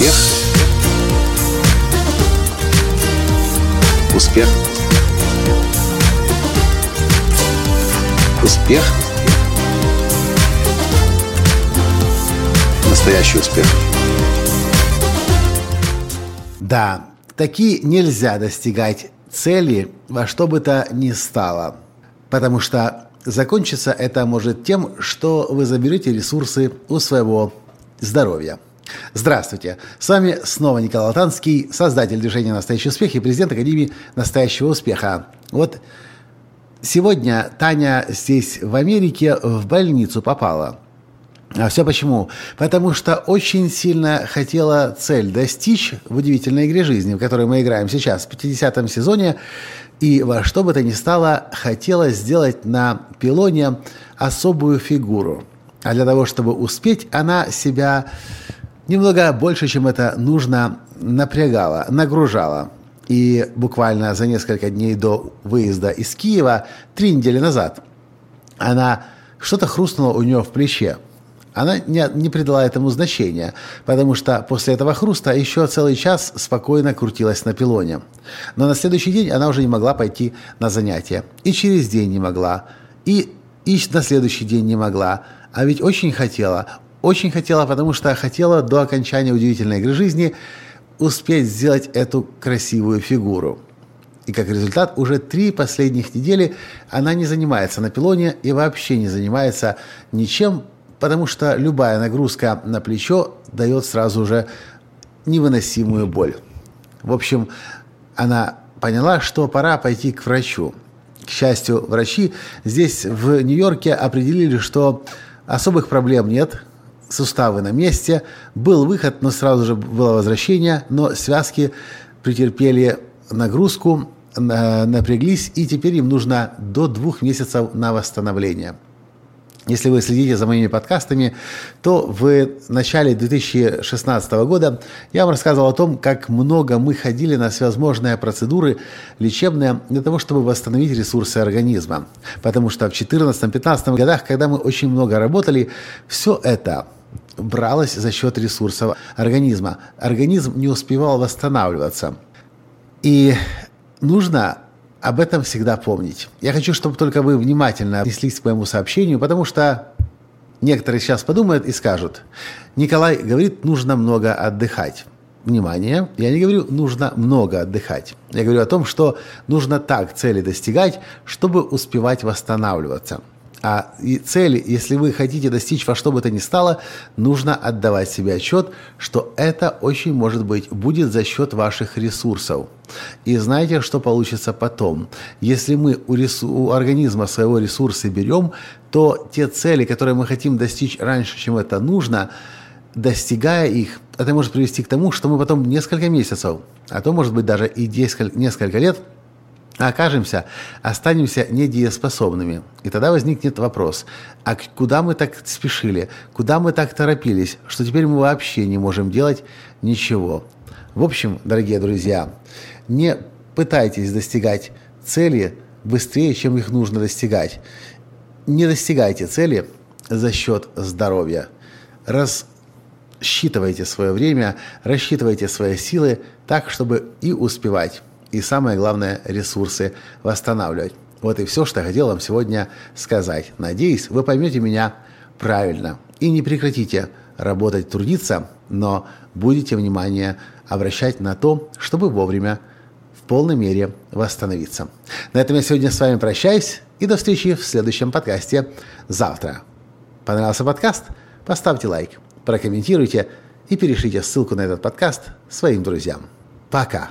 Успех. Успех. Успех. Настоящий успех. Да, таки нельзя достигать цели во что бы то ни стало. Потому что закончиться это может тем, что вы заберете ресурсы у своего здоровья. Здравствуйте! С вами снова Николай Латанский, создатель движения «Настоящий успех» и президент Академии «Настоящего успеха». Вот сегодня Таня здесь, в Америке, в больницу попала. А все почему? Потому что очень сильно хотела цель достичь в удивительной игре жизни, в которой мы играем сейчас, в 50-м сезоне, и во что бы то ни стало, хотела сделать на пилоне особую фигуру. А для того, чтобы успеть, она себя немного больше, чем это нужно, напрягала, нагружала. И буквально за несколько дней до выезда из Киева, три недели назад, она что-то хрустнуло у нее в плече. Она не, не придала этому значения, потому что после этого хруста еще целый час спокойно крутилась на пилоне. Но на следующий день она уже не могла пойти на занятия. И через день не могла. И, и на следующий день не могла. А ведь очень хотела. Очень хотела, потому что хотела до окончания удивительной игры жизни успеть сделать эту красивую фигуру. И как результат, уже три последних недели она не занимается на пилоне и вообще не занимается ничем, потому что любая нагрузка на плечо дает сразу же невыносимую боль. В общем, она поняла, что пора пойти к врачу. К счастью, врачи здесь, в Нью-Йорке, определили, что особых проблем нет, суставы на месте, был выход, но сразу же было возвращение, но связки претерпели нагрузку, напряглись, и теперь им нужно до двух месяцев на восстановление – если вы следите за моими подкастами, то в начале 2016 года я вам рассказывал о том, как много мы ходили на всевозможные процедуры лечебные для того, чтобы восстановить ресурсы организма. Потому что в 2014-2015 годах, когда мы очень много работали, все это бралось за счет ресурсов организма. Организм не успевал восстанавливаться. И нужно об этом всегда помнить. Я хочу, чтобы только вы внимательно отнеслись к моему сообщению, потому что некоторые сейчас подумают и скажут, Николай говорит, нужно много отдыхать. Внимание, я не говорю, нужно много отдыхать. Я говорю о том, что нужно так цели достигать, чтобы успевать восстанавливаться. А и цели, если вы хотите достичь во что бы то ни стало, нужно отдавать себе отчет, что это очень может быть будет за счет ваших ресурсов. И знаете, что получится потом? Если мы у, ресу, у организма своего ресурса берем, то те цели, которые мы хотим достичь раньше, чем это нужно, достигая их, это может привести к тому, что мы потом несколько месяцев, а то может быть даже и несколько лет – окажемся, останемся недееспособными. И тогда возникнет вопрос, а куда мы так спешили, куда мы так торопились, что теперь мы вообще не можем делать ничего. В общем, дорогие друзья, не пытайтесь достигать цели быстрее, чем их нужно достигать. Не достигайте цели за счет здоровья. Рассчитывайте свое время, рассчитывайте свои силы так, чтобы и успевать и самое главное, ресурсы восстанавливать. Вот и все, что я хотел вам сегодня сказать. Надеюсь, вы поймете меня правильно и не прекратите работать, трудиться, но будете внимание обращать на то, чтобы вовремя в полной мере восстановиться. На этом я сегодня с вами прощаюсь и до встречи в следующем подкасте завтра. Понравился подкаст? Поставьте лайк, прокомментируйте и перешлите ссылку на этот подкаст своим друзьям. Пока!